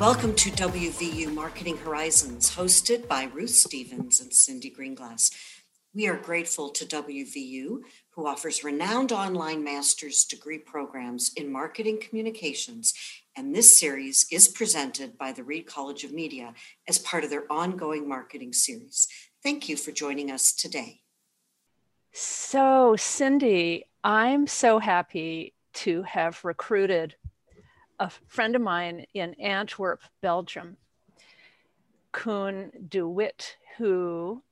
Welcome to WVU Marketing Horizons, hosted by Ruth Stevens and Cindy Greenglass. We are grateful to WVU, who offers renowned online master's degree programs in marketing communications. And this series is presented by the Reed College of Media as part of their ongoing marketing series. Thank you for joining us today. So, Cindy, I'm so happy to have recruited a friend of mine in Antwerp, Belgium, Koen de Wit, who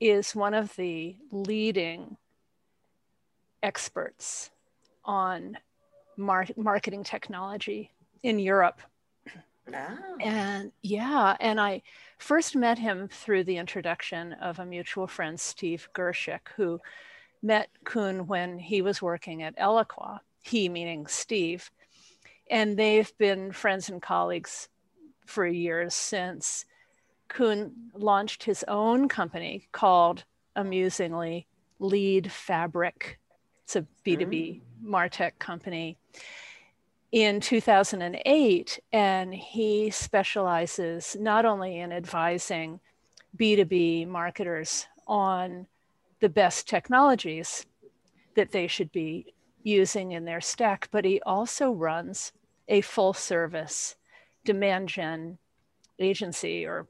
is one of the leading experts on mar- marketing technology in Europe. And yeah, and I first met him through the introduction of a mutual friend, Steve Gershik, who met Koen when he was working at Eloqua, he meaning Steve. And they've been friends and colleagues for years since. Koen launched his own company called, amusingly, Lead Fabric. It's a B2B mm. Martech company in 2008. And he specializes not only in advising B2B marketers on the best technologies that they should be using in their stack, but he also runs a full service demand gen agency or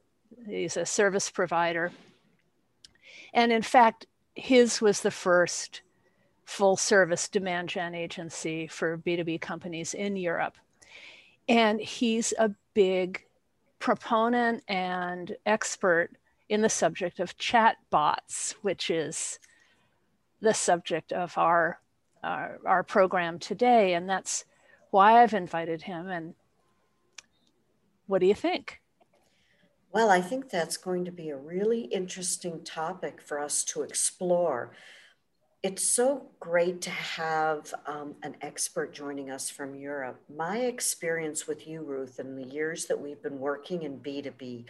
he's a service provider. And in fact, his was the first full service demand gen agency for B2B companies in Europe. And he's a big proponent and expert in the subject of chat bots, which is the subject of our, our, our program today. And that's why I've invited him. And what do you think? Well, I think that's going to be a really interesting topic for us to explore. It's so great to have um, an expert joining us from Europe. My experience with you, Ruth, in the years that we've been working in B2B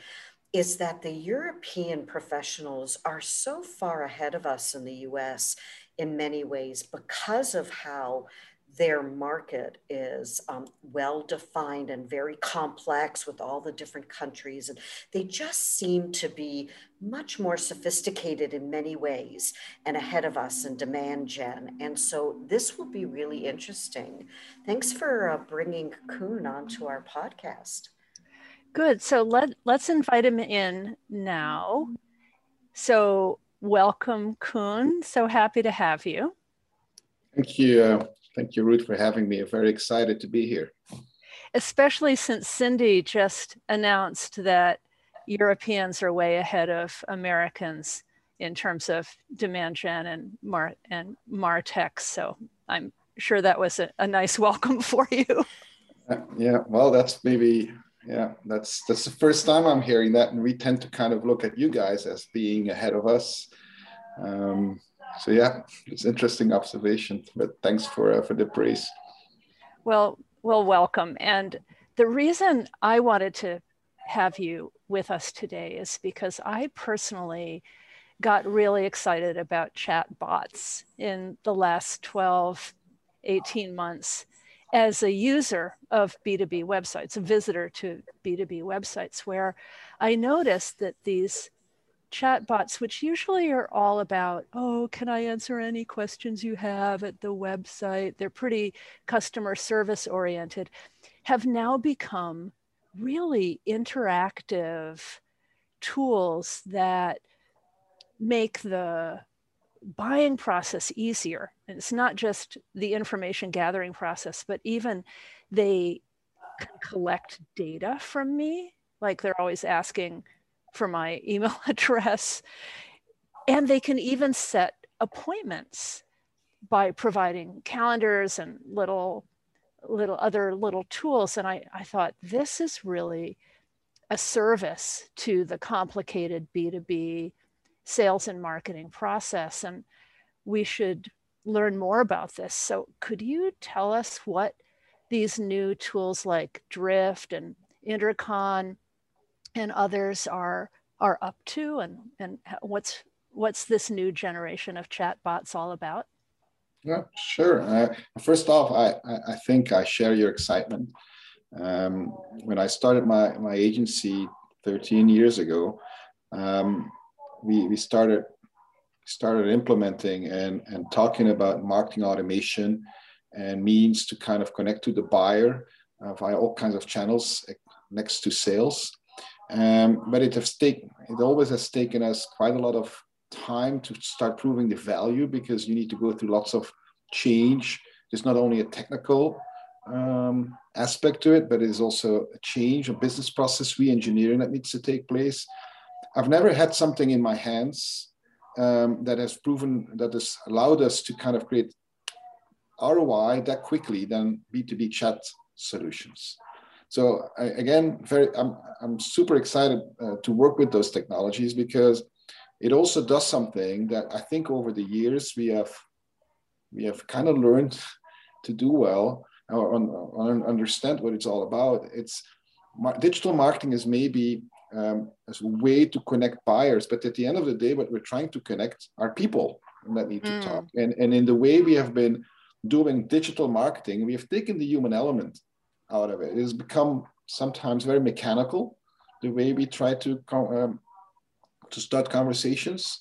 is that the European professionals are so far ahead of us in the US in many ways because of how their market is um, well defined and very complex with all the different countries. And they just seem to be much more sophisticated in many ways and ahead of us in demand gen. And so this will be really interesting. Thanks for uh, bringing Koen onto our podcast. Good. So let, let's invite him in now. So, welcome, Koen. So happy to have you. Thank you. Thank you, Ruth, for having me. I'm very excited to be here. Especially since Cindy just announced that Europeans are way ahead of Americans in terms of demand gen and Mar and Martech. So I'm sure that was a, a nice welcome for you. Uh, yeah, well, that's maybe yeah, that's that's the first time I'm hearing that, and we tend to kind of look at you guys as being ahead of us. Um, so yeah, it's interesting observation. But thanks for uh, for the praise. Well, well, welcome. And the reason I wanted to have you with us today is because I personally got really excited about chat bots in the last 12, 18 months as a user of B2B websites, a visitor to B2B websites, where I noticed that these chatbots, which usually are all about, oh, can I answer any questions you have at the website? They're pretty customer service oriented, have now become really interactive tools that make the buying process easier. And it's not just the information gathering process, but even they collect data from me. Like they're always asking, for my email address. And they can even set appointments by providing calendars and little little other little tools. And I, I thought this is really a service to the complicated B2B sales and marketing process. And we should learn more about this. So could you tell us what these new tools like Drift and Intercom and others are are up to and and what's what's this new generation of chatbots all about? Yeah sure. Uh, first off I, I think i share your excitement. Um, when I started my, my agency 13 years ago, um, we, we started started implementing and, and talking about marketing automation and means to kind of connect to the buyer uh, via all kinds of channels eh, next to sales. Um, but it has taken, it always has taken us quite a lot of time to start proving the value because you need to go through lots of change. There's not only a technical um, aspect to it, but it is also a change, a business process re-engineering that needs to take place. I've never had something in my hands um, that has proven that has allowed us to kind of create ROI that quickly than B2B chat solutions. So I, again, very, I'm, I'm super excited uh, to work with those technologies because it also does something that I think over the years we have we have kind of learned to do well or, or understand what it's all about. It's digital marketing is maybe um, as a way to connect buyers, but at the end of the day, what we're trying to connect are people that need to mm. talk. And, and in the way we have been doing digital marketing, we have taken the human element out of it. It has become sometimes very mechanical, the way we try to um, to start conversations.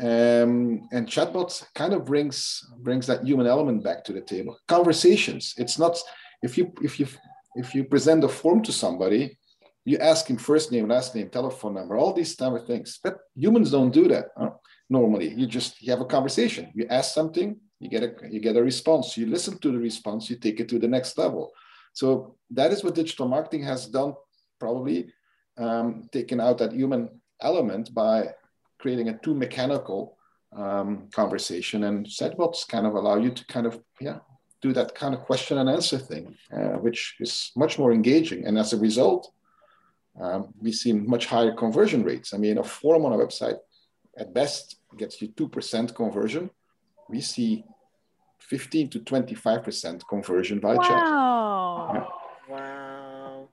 Um, and chatbots kind of brings brings that human element back to the table. Conversations. It's not if you if you if you present a form to somebody, you ask him first name, last name, telephone number, all these type of things. But humans don't do that huh? normally. You just you have a conversation. You ask something, you get a you get a response. You listen to the response, you take it to the next level. So that is what digital marketing has done, probably um, taken out that human element by creating a too mechanical um, conversation. And chatbots kind of allow you to kind of, yeah, do that kind of question and answer thing, uh, which is much more engaging. And as a result, um, we see much higher conversion rates. I mean, a forum on a website at best gets you 2% conversion. We see 15 to 25% conversion by wow. chat. Yeah. Wow.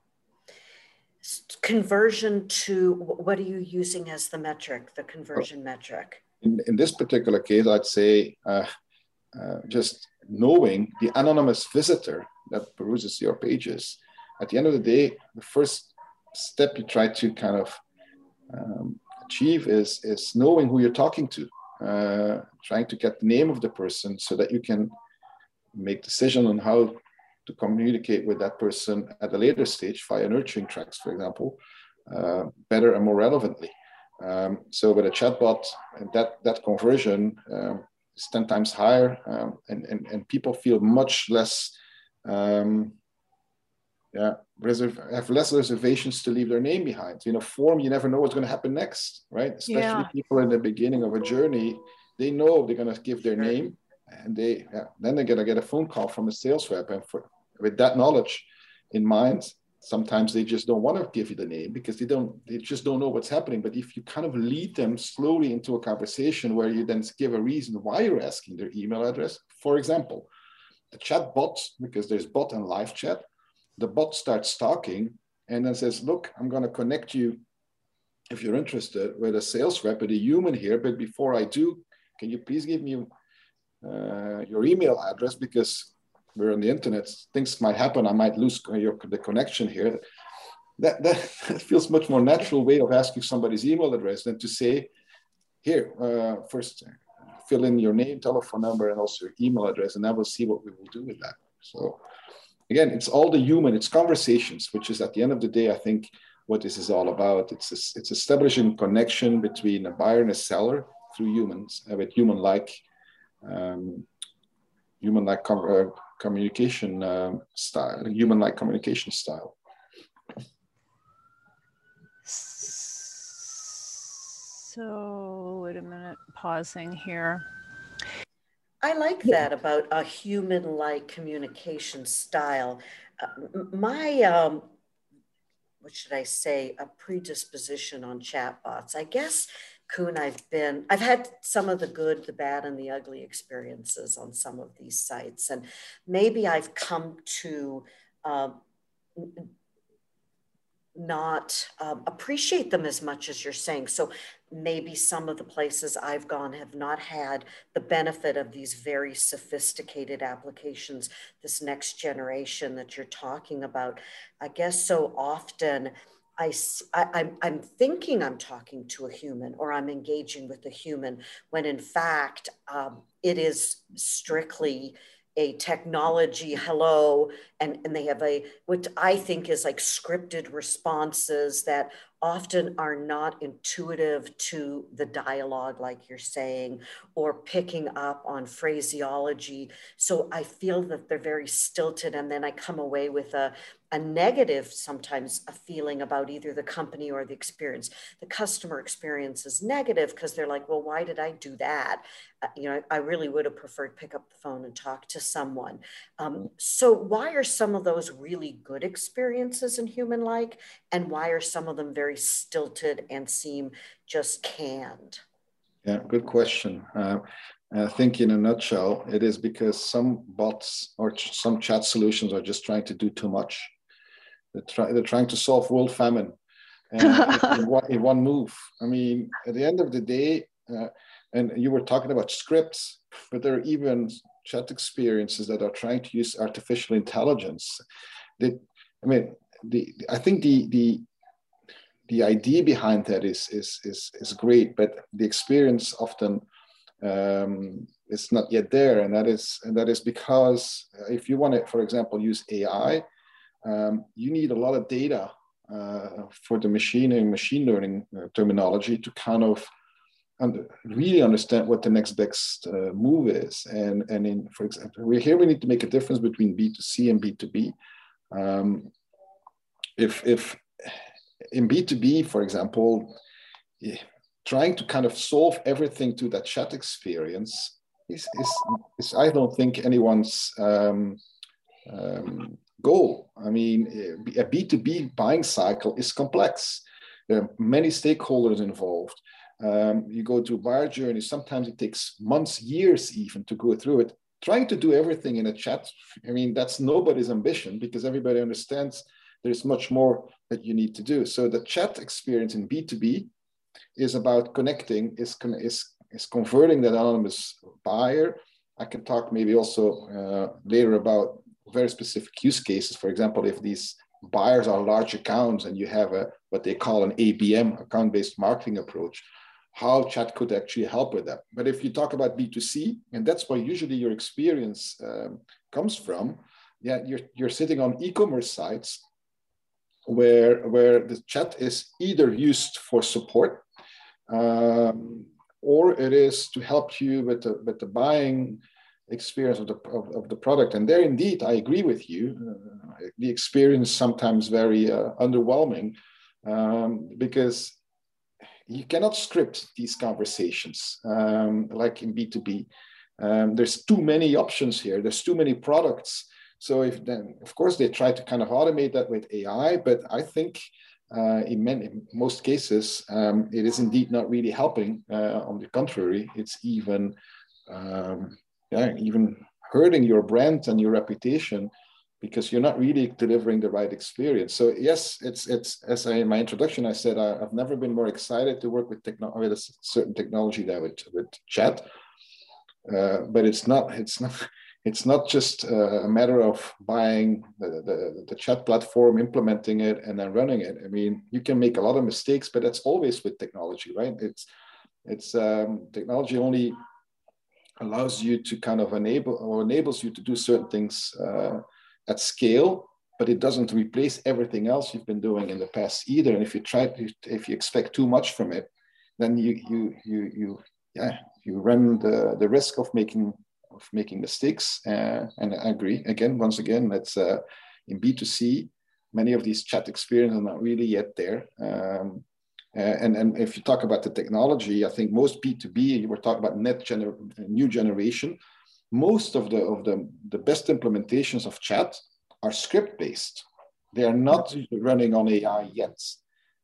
Conversion to what are you using as the metric, the conversion metric? In, in this particular case, I'd say uh, uh, just knowing the anonymous visitor that peruses your pages. At the end of the day, the first step you try to kind of um, achieve is, is knowing who you're talking to uh, trying to get the name of the person so that you can make decision on how to communicate with that person at a later stage via nurturing tracks, for example, uh, better and more relevantly. Um, so with a chatbot, that that conversion um, is ten times higher, um, and, and and people feel much less. Um, yeah, reserve, have less reservations to leave their name behind. You know, form, you never know what's going to happen next, right? Especially yeah. people in the beginning of a journey, they know they're going to give their name, and they yeah, then they're going to get a phone call from a sales rep, and for with that knowledge in mind, sometimes they just don't want to give you the name because they don't they just don't know what's happening. But if you kind of lead them slowly into a conversation where you then give a reason why you're asking their email address, for example, the chat bot because there's bot and live chat the bot starts talking and then says, look, I'm going to connect you if you're interested with a sales rep, with a human here. But before I do, can you please give me uh, your email address because we're on the internet. Things might happen. I might lose your, the connection here. That, that, feels much more natural way of asking somebody's email address than to say, here, uh, first fill in your name, telephone number, and also your email address, and then we'll see what we will do with that. So again, it's all the human, it's conversations, which is at the end of the day, I think what this is all about. It's, it's establishing connection between a buyer and a seller through humans, uh, with human-like, um, human-like com uh, communication um, style, human-like communication style. So wait a minute, pausing here. I like that about a human like communication style. Uh, my, um, what should I say, a predisposition on chatbots. I guess, Koen, I've been, I've had some of the good, the bad, and the ugly experiences on some of these sites. And maybe I've come to uh, not um, appreciate them as much as you're saying. So maybe some of the places I've gone have not had the benefit of these very sophisticated applications, this next generation that you're talking about. I guess so often I, I, am I'm thinking I'm talking to a human or I'm engaging with a human when in fact um, it is strictly a technology hello and, and they have a what i think is like scripted responses that often are not intuitive to the dialogue like you're saying or picking up on phraseology. So i feel that they're very stilted and then i come away with a a negative sometimes a feeling about either the company or the experience. The customer experience is negative because they're like well why did i do that? Uh, you know I, really would have preferred pick up the phone and talk to someone. Um, so why are some of those really good experiences in human like and why are some of them very stilted and seem just canned? Yeah good question. Uh, I think in a nutshell, it is because some bots or some chat solutions are just trying to do too much. They're, try, they're trying to solve world famine in, one, in, one, move. I mean, at the end of the day, uh, and you were talking about scripts, but there are even chat experiences that are trying to use artificial intelligence. I mean, the I think the the the idea behind that is is is is great, but the experience often um, is not yet there, and that is and that is because if you want to, for example, use AI, um, you need a lot of data uh, for the machine and machine learning uh, terminology to kind of under, really understand what the next best uh, move is. And, and in, for example, we're here we need to make a difference between B2C and B2B. Um, if, if in B2B, for example, trying to kind of solve everything to that chat experience is, is, is I don't think anyone's um, um, goal. I mean, a B2B buying cycle is complex. There are many stakeholders involved. Um, you go to buyer journey, sometimes it takes months, years even to go through it. Trying to do everything in a chat, I mean, that's nobody's ambition because everybody understands there's much more that you need to do. So the chat experience in B2B is about connecting, is, is, is converting that anonymous buyer. I can talk maybe also uh, later about very specific use cases. For example, if these buyers are large accounts and you have a what they call an ABM, account-based marketing approach, how chat could actually help with that. But if you talk about B2C, and that's where usually your experience um, comes from, yeah, you're, you're sitting on e-commerce sites where, where the chat is either used for support um, or it is to help you with the, with the buying experience of the, of, of, the product. And there, indeed, I agree with you. Uh, the experience sometimes very uh, underwhelming um, because you cannot script these conversations um, like in B2B. Um, there's too many options here. There's too many products. So if then, of course, they try to kind of automate that with AI, but I think uh, in, many, in most cases, um, it is indeed not really helping. Uh, on the contrary, it's even um, yeah, even hurting your brand and your reputation because you're not really delivering the right experience. So yes, it's it's as I in my introduction I said I, have never been more excited to work with technology with a certain technology that with with chat, uh, but it's not it's not it's not just uh, a matter of buying the, the, the chat platform, implementing it, and then running it. I mean, you can make a lot of mistakes, but that's always with technology, right? It's it's um, technology only allows you to kind of enable or enables you to do certain things uh, at scale, but it doesn't replace everything else you've been doing in the past either. And if you try to, if you expect too much from it, then you you you you yeah you run the the risk of making of making mistakes. Uh, and I agree again once again that's uh, in B two C. Many of these chat experiences are not really yet there. Um, and, and if you talk about the technology, I think most B2B, we're talking about net gener new generation, most of the, of the, the best implementations of chat are script based. They are not running on AI yet.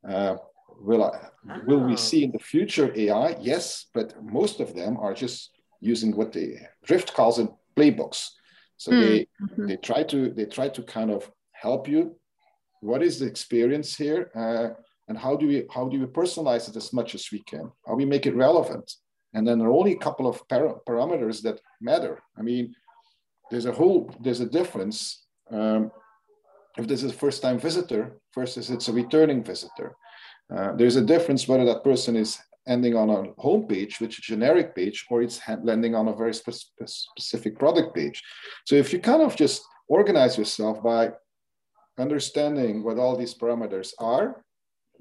Uh, will, I, will we see in the future AI? Yes, but most of them are just using what the Drift calls it playbooks. So mm. they, mm -hmm. they try to they try to kind of help you what is the experience here, uh, and how do we how do we personalize it as much as we can? How we make it relevant? And then there are only a couple of par parameters that matter. I mean, there's a whole there's a difference um, if this is a first-time visitor versus it's a returning visitor. Uh, there's a difference whether that person is ending on a home page, which is a generic page, or it's landing on a very spe specific product page. So if you kind of just organize yourself by understanding what all these parameters are,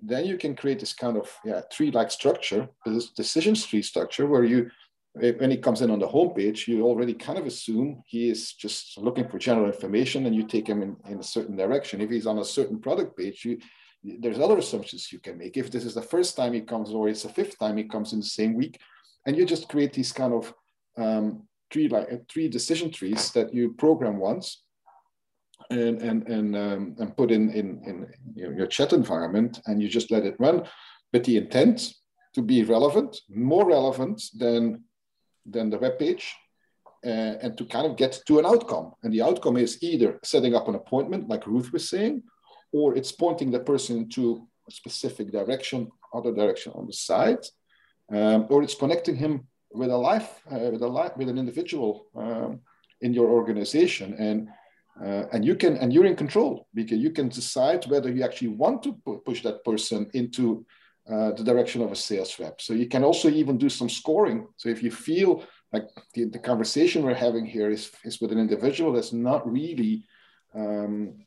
then you can create this kind of yeah, tree-like structure, this decision tree structure, where you, when he comes in on the home page, you already kind of assume he is just looking for general information and you take him in, in a certain direction. If he's on a certain product page, you, there's other assumptions you can make. If this is the first time he comes or it's the fifth time he comes in the same week, and you just create these kind of um, three like uh, three decision trees that you program once and and and, um, and put in in, in your, your chat environment, and you just let it run with the intent to be relevant, more relevant than than the web page, uh, and to kind of get to an outcome. And the outcome is either setting up an appointment, like Ruth was saying, or it's pointing the person to a specific direction, other direction on the site, um, or it's connecting him with a life, uh, with a life, with an individual um, in your organization, and uh, and you can and you're in control because you can decide whether you actually want to push that person into uh, the direction of a sales rep. So you can also even do some scoring. So if you feel like the, the conversation we're having here is, is with an individual that's not really um,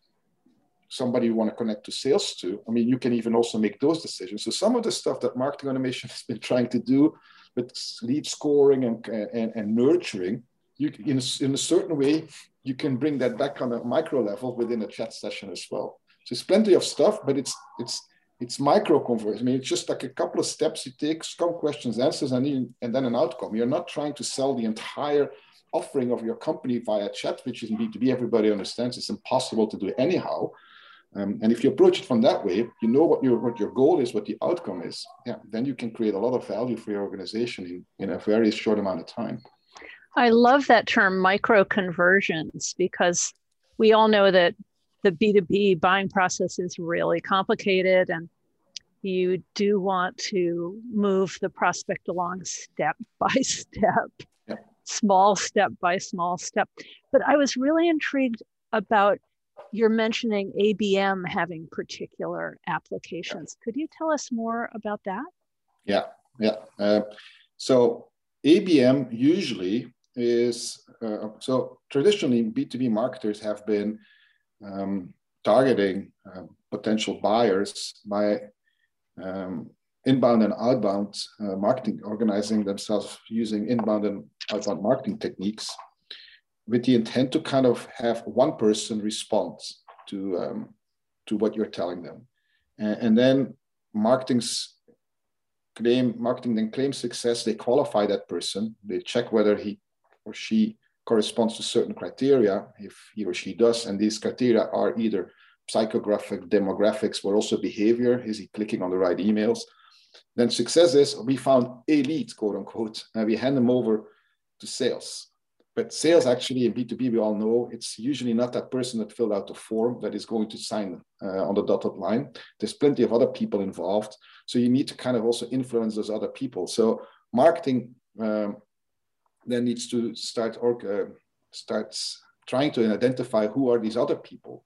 somebody you want to connect to sales to, I mean, you can even also make those decisions. So some of the stuff that marketing automation has been trying to do with lead scoring and, and, and nurturing, you in a, in a certain way, you can bring that back on a micro level within a chat session as well. So it's plenty of stuff, but it's it's it's micro conversion. I mean, it's just like a couple of steps you take, some questions, answers, and, then, and then an outcome. You're not trying to sell the entire offering of your company via chat, which is B2B. Everybody understands it's impossible to do anyhow. Um, and if you approach it from that way, you know what your what your goal is, what the outcome is. Yeah, then you can create a lot of value for your organization in, in a very short amount of time. I love that term micro conversions because we all know that the B2B buying process is really complicated and you do want to move the prospect along step by step, yeah. small step by small step. But I was really intrigued about you're mentioning ABM having particular applications. Yeah. Could you tell us more about that? Yeah, yeah. Uh, so ABM usually is uh, so traditionally B2B marketers have been um, targeting uh, potential buyers by um, inbound and outbound uh, marketing, organizing themselves using inbound and outbound marketing techniques with the intent to kind of have one person respond to um, to what you're telling them, and, and then marketing's claim marketing then claims success. They qualify that person. They check whether he or she corresponds to certain criteria. If he or she does, and these criteria are either psychographic, demographics, but also behavior. Is he clicking on the right emails? Then success is we found lead, quote unquote, and we hand them over to sales. But sales actually in B2B, we all know it's usually not that person that filled out the form that is going to sign uh, on the dotted line. There's plenty of other people involved. So you need to kind of also influence those other people. So marketing um, then needs to start or uh, starts trying to identify who are these other people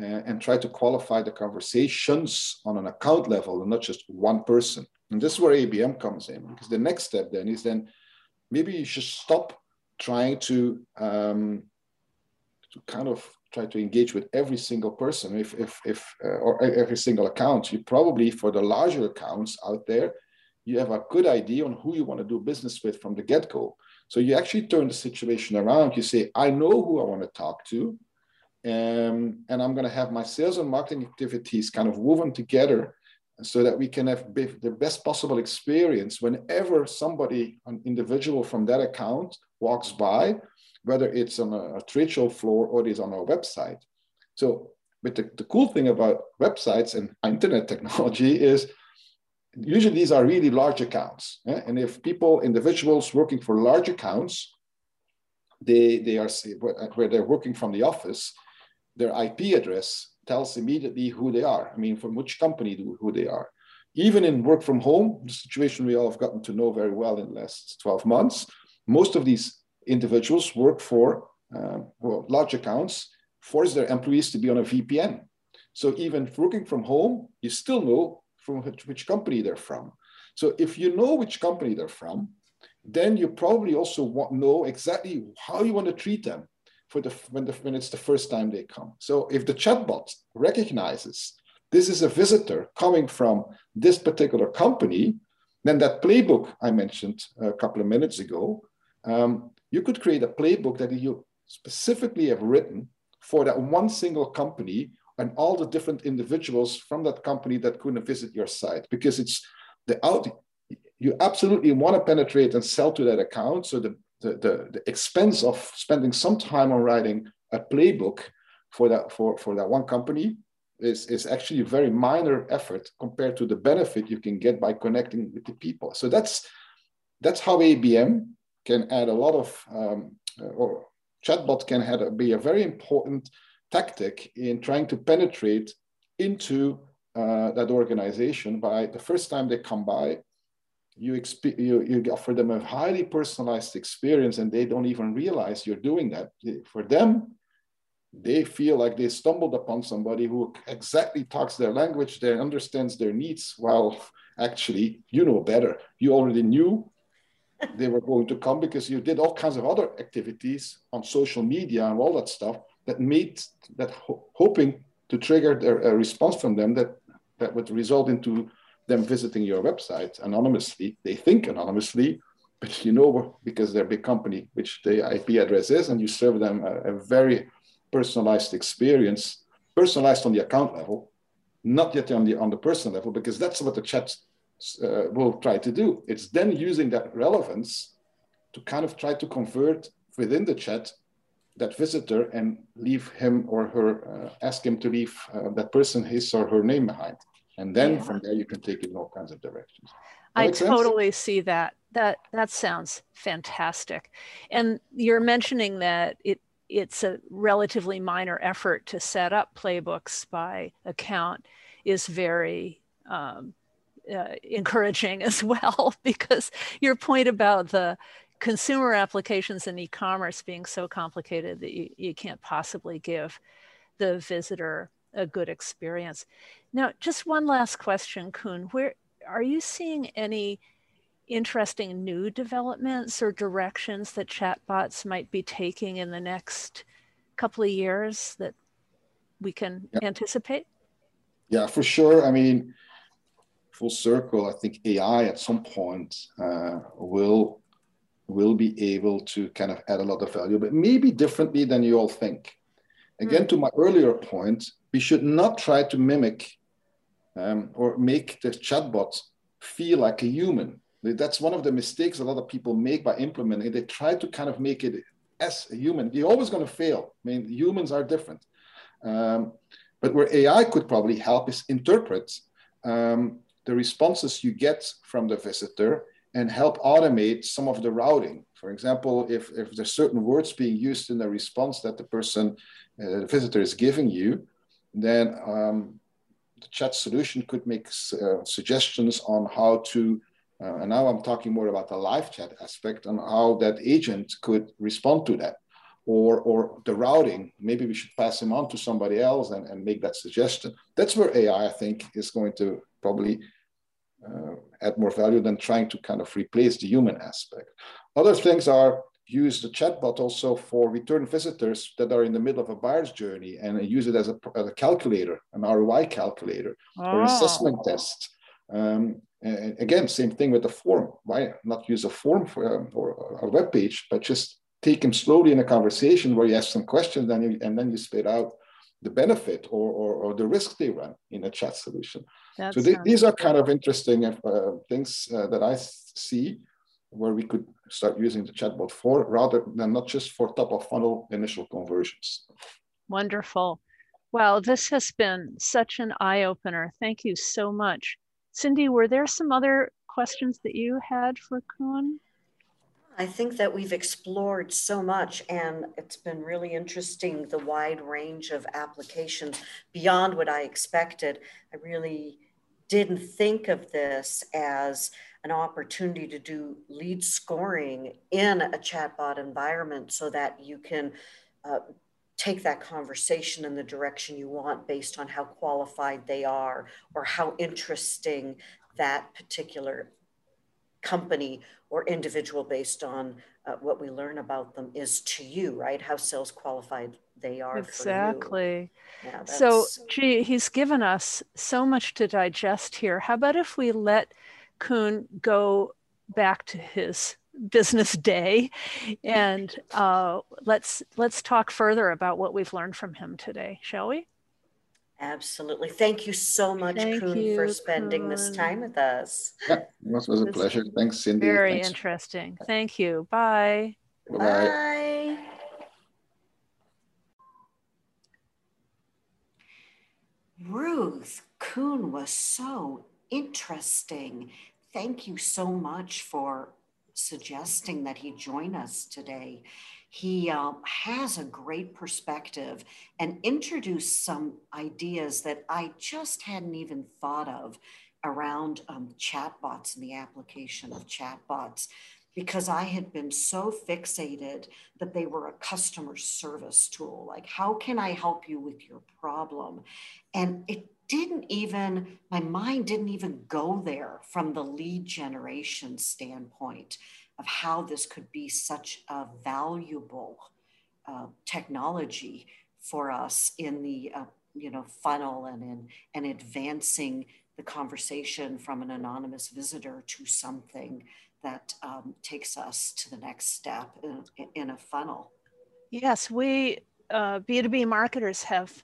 uh, and try to qualify the conversations on an account level and not just one person. And this is where ABM comes in because the next step then is then maybe you should stop trying to um, to kind of try to engage with every single person if if if uh, or every single account you probably for the larger accounts out there you have a good idea on who you want to do business with from the get-go so you actually turn the situation around you say i know who i want to talk to um, and i'm going to have my sales and marketing activities kind of woven together so that we can have the best possible experience whenever somebody, an individual from that account walks by, whether it's on a, a trade show floor or it is on our website. So, but the, the cool thing about websites and internet technology is usually these are really large accounts. Eh? And if people, individuals working for large accounts, they, they are where they're working from the office, their IP address tells immediately who they are. I mean, from which company do, who they are. Even in work from home, the situation we all have gotten to know very well in the last 12 months, most of these individuals work for uh, well, large accounts, force their employees to be on a VPN. So even working from home, you still know from which, which company they're from. So if you know which company they're from, then you probably also want, know exactly how you want to treat them for the when, the when it's the first time they come. So if the chatbot recognizes this is a visitor coming from this particular company, then that playbook I mentioned a couple of minutes ago, um, you could create a playbook that you specifically have written for that one single company and all the different individuals from that company that couldn't visit your site because it's the out you absolutely want to penetrate and sell to that account. So the, the, the, the expense of spending some time on writing a playbook for that for, for that one company is, is actually a very minor effort compared to the benefit you can get by connecting with the people. So that's that's how abm can add a lot of um, or chatbot can have, be a very important tactic in trying to penetrate into uh, that organization by the first time they come by you, exp- you, you offer them a highly personalized experience and they don't even realize you're doing that. For them they feel like they stumbled upon somebody who exactly talks their language they understands their needs while actually you know better. You already knew they were going to come because you did all kinds of other activities on social media and all that stuff that meet that ho- hoping to trigger a response from them that that would result into them visiting your website anonymously. They think anonymously, but you know because they're a big company, which the IP address is, and you serve them a, a very personalized experience, personalized on the account level, not yet on the on the personal level, because that's what the chat uh, will try to do. It's then using that relevance to kind of try to convert within the chat that visitor and leave him or her, uh, ask him to leave uh, that person his or her name behind. And then yeah. from there, you can take it in all kinds of directions. I totally sense? see that. That that sounds fantastic. And you're mentioning that it it's a relatively minor effort to set up playbooks by account is very um, uh, encouraging as well because your point about the consumer applications and e-commerce being so complicated that you, you can't possibly give the visitor a good experience. Now, just one last question, Koen. Where are you seeing any interesting new developments or directions that chatbots might be taking in the next couple of years that we can yeah. anticipate? Yeah, for sure. I mean, full circle, I think AI at some point uh, will will be able to kind of add a lot of value, but maybe differently than you all think. Again, mm. to my earlier point, we should not try to mimic um, or make the chatbot feel like a human. That's one of the mistakes a lot of people make by implementing. They try to kind of make it as a human. You're always going to fail. I mean, humans are different. Um, but where AI could probably help is interpret um, the responses you get from the visitor and help automate some of the routing. For example, if, if there's certain words being used in the response that the person, uh, the visitor is giving you, then um, the chat solution could make uh, suggestions on how to, uh, and now I'm talking more about the live chat aspect, on how that agent could respond to that. Or, or the routing, maybe we should pass him on to somebody else and, and make that suggestion. That's where AI, I think, is going to probably uh, add more value than trying to kind of replace the human aspect. Other things are use the chatbot also for return visitors that are in the middle of a buyer's journey and use it as a, as a calculator, an ROI calculator oh. or assessment test. Um, again, same thing with the form. Why not use a form for um, or a web page, but just take them slowly in a conversation where you ask some questions and, you, and then you spit out the benefit or, or, or, the risk they run in a chat solution. That so th- these are kind of interesting uh, things uh, that I see where we could start using the chatbot for rather than not just for top of funnel initial conversions. Wonderful. Wow, this has been such an eye opener. Thank you so much. Cindy, were there some other questions that you had for Koen? I think that we've explored so much, and it's been really interesting the wide range of applications beyond what I expected. I really didn't think of this as an opportunity to do lead scoring in a chatbot environment so that you can uh, take that conversation in the direction you want based on how qualified they are or how interesting that particular company or individual based on uh, what we learn about them is to you right? How sales qualified they are exactly. Yeah, so gee he's given us so much to digest here. How about if we let Koen go back to his business day and uh, let's let's talk further about what we've learned from him today shall we Absolutely. Thank you so much, Thank Koen, you, for spending Koen. this time with us. Yeah, it was, was a pleasure. Thanks, Cindy. Very Thanks. interesting. Thank you. Bye. Bye. Bye. Ruth, Koen was so interesting. Thank you so much for suggesting that he join us today. He uh, has a great perspective and introduced some ideas that I just hadn't even thought of around um, chatbots and the application of chatbots because I had been so fixated that they were a customer service tool. Like, how can I help you with your problem? And it didn't even, my mind didn't even go there from the lead generation standpoint of how this could be such a valuable uh, technology for us in the uh, you know funnel and in and advancing the conversation from an anonymous visitor to something that um, takes us to the next step in, in a funnel. Yes, we uh, B2B marketers have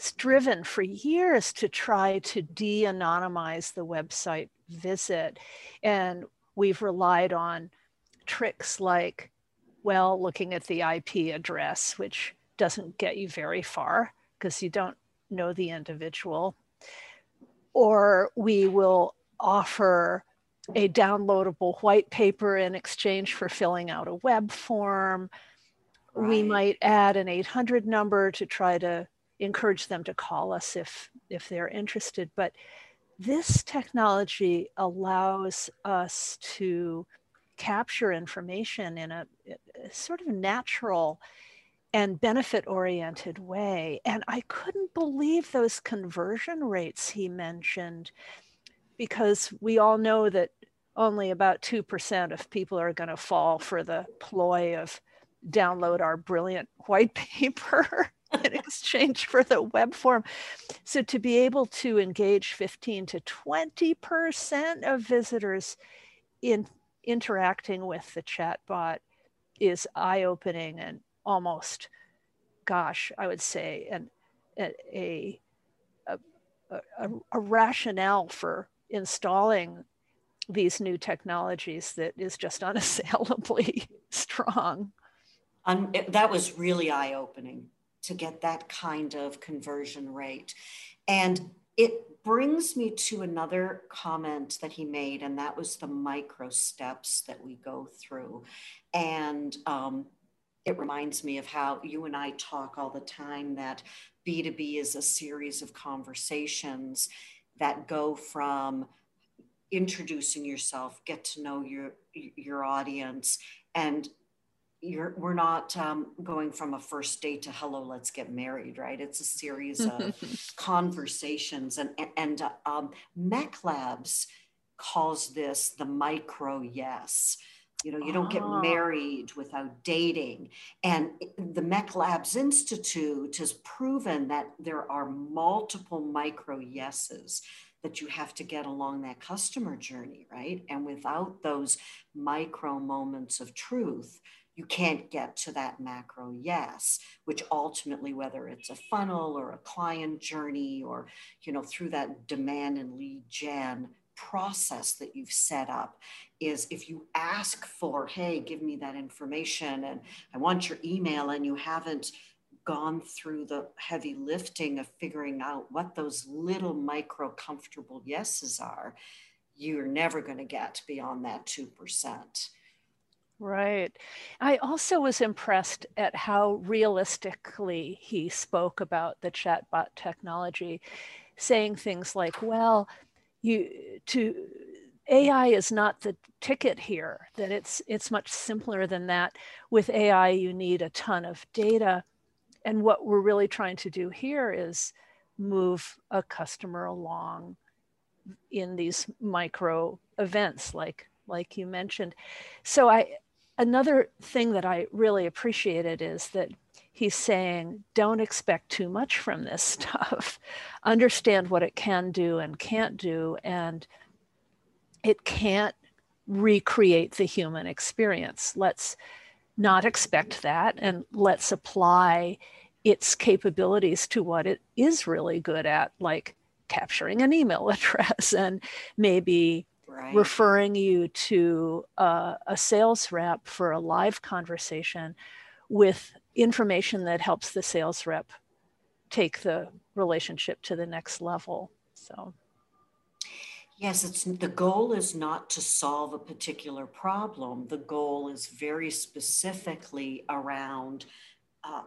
striven for years to try to de anonymize the website visit. And we've relied on tricks like, well, looking at the IP address, which doesn't get you very far because you don't know the individual. Or we will offer a downloadable white paper in exchange for filling out a web form. Right. We might add an 800 number to try to encourage them to call us if if they're interested. But this technology allows us to capture information in a, a sort of natural and benefit oriented way. And I couldn't believe those conversion rates he mentioned because we all know that only about 2% of people are going to fall for the ploy of download our brilliant white paper in exchange for the web form. So to be able to engage 15 to 20% of visitors in interacting with the chatbot is eye-opening and almost, gosh, I would say, an, a, a, a, a rationale for installing these new technologies that is just unassailably strong. Um, it, that was really eye opening to get that kind of conversion rate. And it brings me to another comment that he made, and that was the micro steps that we go through. And um, it reminds me of how you and I talk all the time that B2B is a series of conversations that go from introducing yourself, get to know your your audience, and you're we're not um, going from a first date to hello let's get married right? It's a series of conversations and and uh, um, MECLABS calls this the micro yes. You know you don't get ah. married without dating. And the MECLABS institute has proven that there are multiple micro yeses that you have to get along that customer journey right? And without those micro moments of truth you can't get to that macro yes which ultimately whether it's a funnel or a client journey or you know through that demand and lead gen process that you've set up is if you ask for hey give me that information and i want your email and you haven't gone through the heavy lifting of figuring out what those little micro comfortable yeses are, you're never going to get beyond that 2%. Right. I also was impressed at how realistically he spoke about the chatbot technology, saying things like, well, you to AI is not the ticket here, that it's it's much simpler than that. With AI, you need a ton of data. And what we're really trying to do here is move a customer along in these micro events like like you mentioned. So I another thing that I really appreciated is that he's saying, don't expect too much from this stuff. Understand what it can do and can't do, and it can't recreate the human experience. Let's not expect that, and let's apply its capabilities to what it is really good at, like capturing an email address and maybe right. referring you to a, a sales rep for a live conversation with information that helps the sales rep take the relationship to the next level. So, yes, it's the goal is not to solve a particular problem. The goal is very specifically around uh,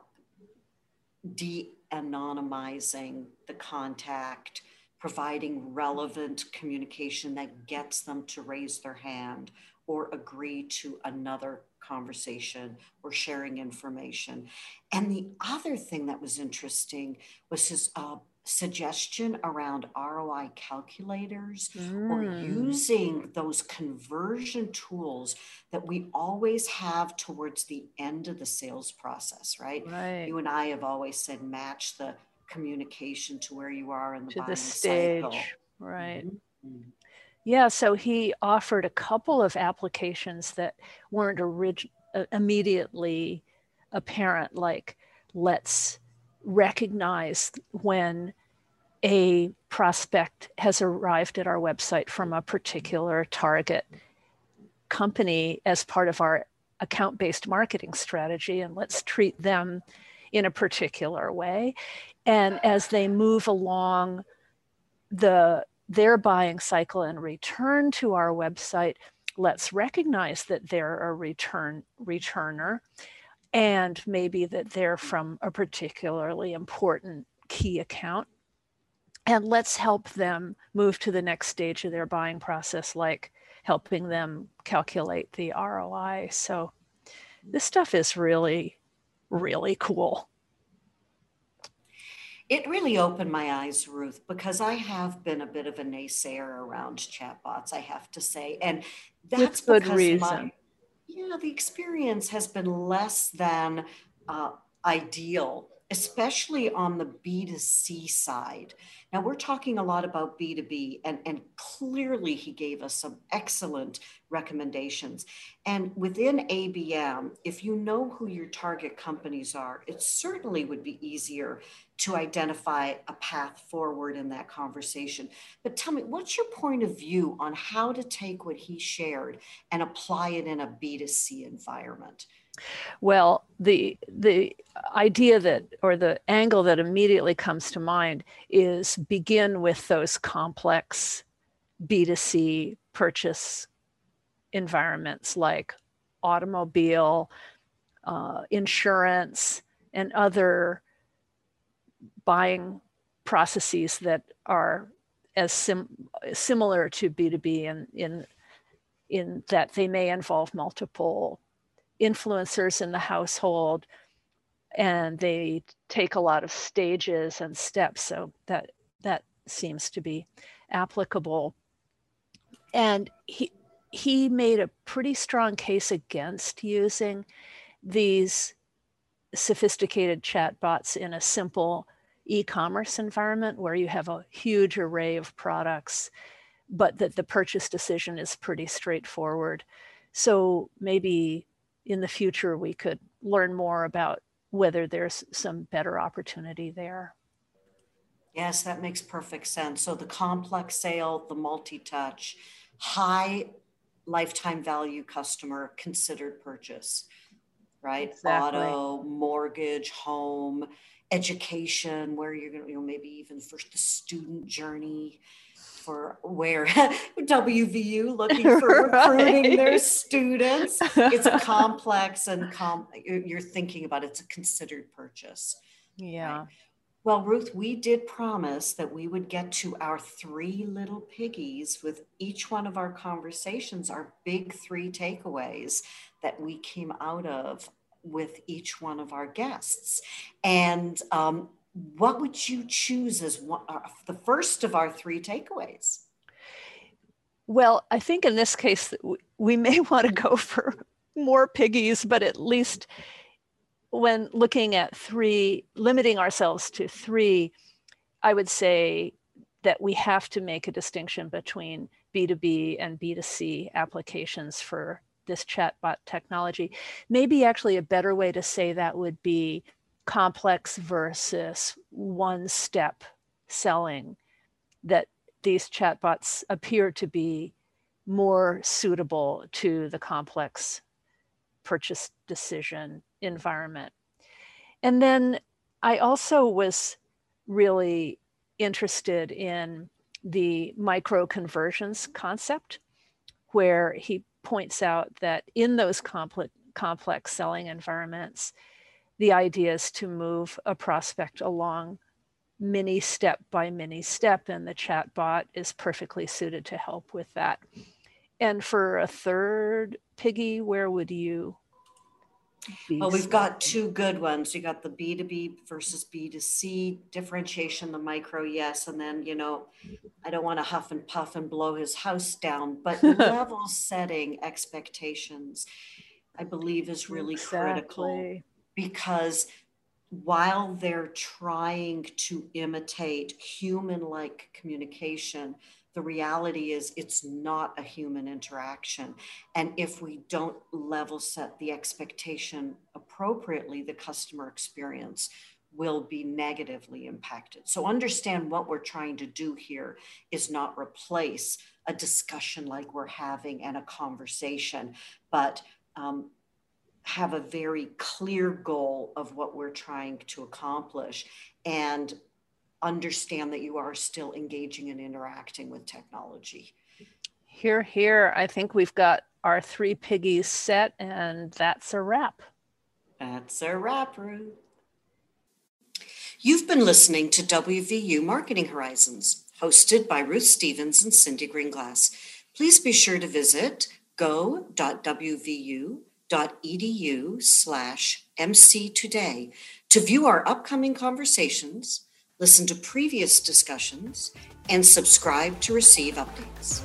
de-anonymizing the contact providing relevant communication that gets them to raise their hand or agree to another conversation or sharing information. And the other thing that was interesting was his uh, suggestion around ROI calculators mm. or using those conversion tools that we always have towards the end of the sales process, right? right. You and I have always said match the communication to where you are in the, to the stage. Cycle. Right. Mm-hmm. Yeah, so he offered a couple of applications that weren't orig- uh, immediately apparent, like let's recognize when a prospect has arrived at our website from a particular target company as part of our account based marketing strategy, and let's treat them in a particular way. And as they move along the their buying cycle and return to our website, let's recognize that they're a return returner and maybe that they're from a particularly important key account. And let's help them move to the next stage of their buying process, like helping them calculate the ROI. So this stuff is really, really cool it really opened my eyes, Ruth, because I have been a bit of a naysayer around chatbots, I have to say. And that's With good reason. My, yeah, the experience has been less than uh, ideal, especially on the B2C side. Now, we're talking a lot about B2B, and, and clearly he gave us some excellent recommendations. And within ABM, if you know who your target companies are, it certainly would be easier to identify a path forward in that conversation. But tell me, what's your point of view on how to take what he shared and apply it in a B2C environment? Well, the the idea that or the angle that immediately comes to mind is begin with those complex B2C purchase environments like automobile, uh, insurance, and other buying processes that are as sim- similar to B2B in, in, in that they may involve multiple influencers in the household and they take a lot of stages and steps so that that seems to be applicable. And he he made a pretty strong case against using these sophisticated chatbots in a simple e-commerce environment where you have a huge array of products but that the purchase decision is pretty straightforward. So maybe in the future we could learn more about whether there's some better opportunity there. Yes, that makes perfect sense. So the complex sale, the multi-touch, high lifetime value customer considered purchase, right? Exactly. Auto, mortgage, home, education, where you're going to, you know, maybe even for the student journey. For where WVU looking for recruiting right. their students. It's a complex and com- you're thinking about it, it's a considered purchase. Yeah. Right? Well, Ruth, we did promise that we would get to our three little piggies with each one of our conversations, our big three takeaways that we came out of with each one of our guests. And um, what would you choose as one, uh, the first of our three takeaways? Well, I think in this case, we may want to go for more piggies, but at least when looking at three, limiting ourselves to three, I would say that we have to make a distinction between B2B and B2C applications for this chatbot technology. Maybe actually a better way to say that would be complex versus one step selling, that these chatbots appear to be more suitable to the complex purchase decision environment. And then I also was really interested in the micro conversions concept, where he points out that in those complex, complex selling environments, the idea is to move a prospect along mini step by mini step, and the chatbot is perfectly suited to help with that. And for a third piggy, where would you? Well, we've got two good ones. You got the B2B versus B2C differentiation, the micro, yes. And then, you know, I don't want to huff and puff and blow his house down, but level setting expectations, I believe, is really exactly. critical because while they're trying to imitate human like communication, the reality is it's not a human interaction. And if we don't level set the expectation appropriately, the customer experience will be negatively impacted. So understand what we're trying to do here is not replace a discussion like we're having and a conversation, but um, have a very clear goal of what we're trying to accomplish and understand that you are still engaging and interacting with technology. Hear, hear, I think we've got our three piggies set, and that's a wrap. That's a wrap, Ruth. You've been listening to WVU Marketing Horizons, hosted by Ruth Stevens and Cindy Greenglass. Please be sure to visit go.wvu.com edu slash MC Today to view our upcoming conversations, listen to previous discussions, and subscribe to receive updates.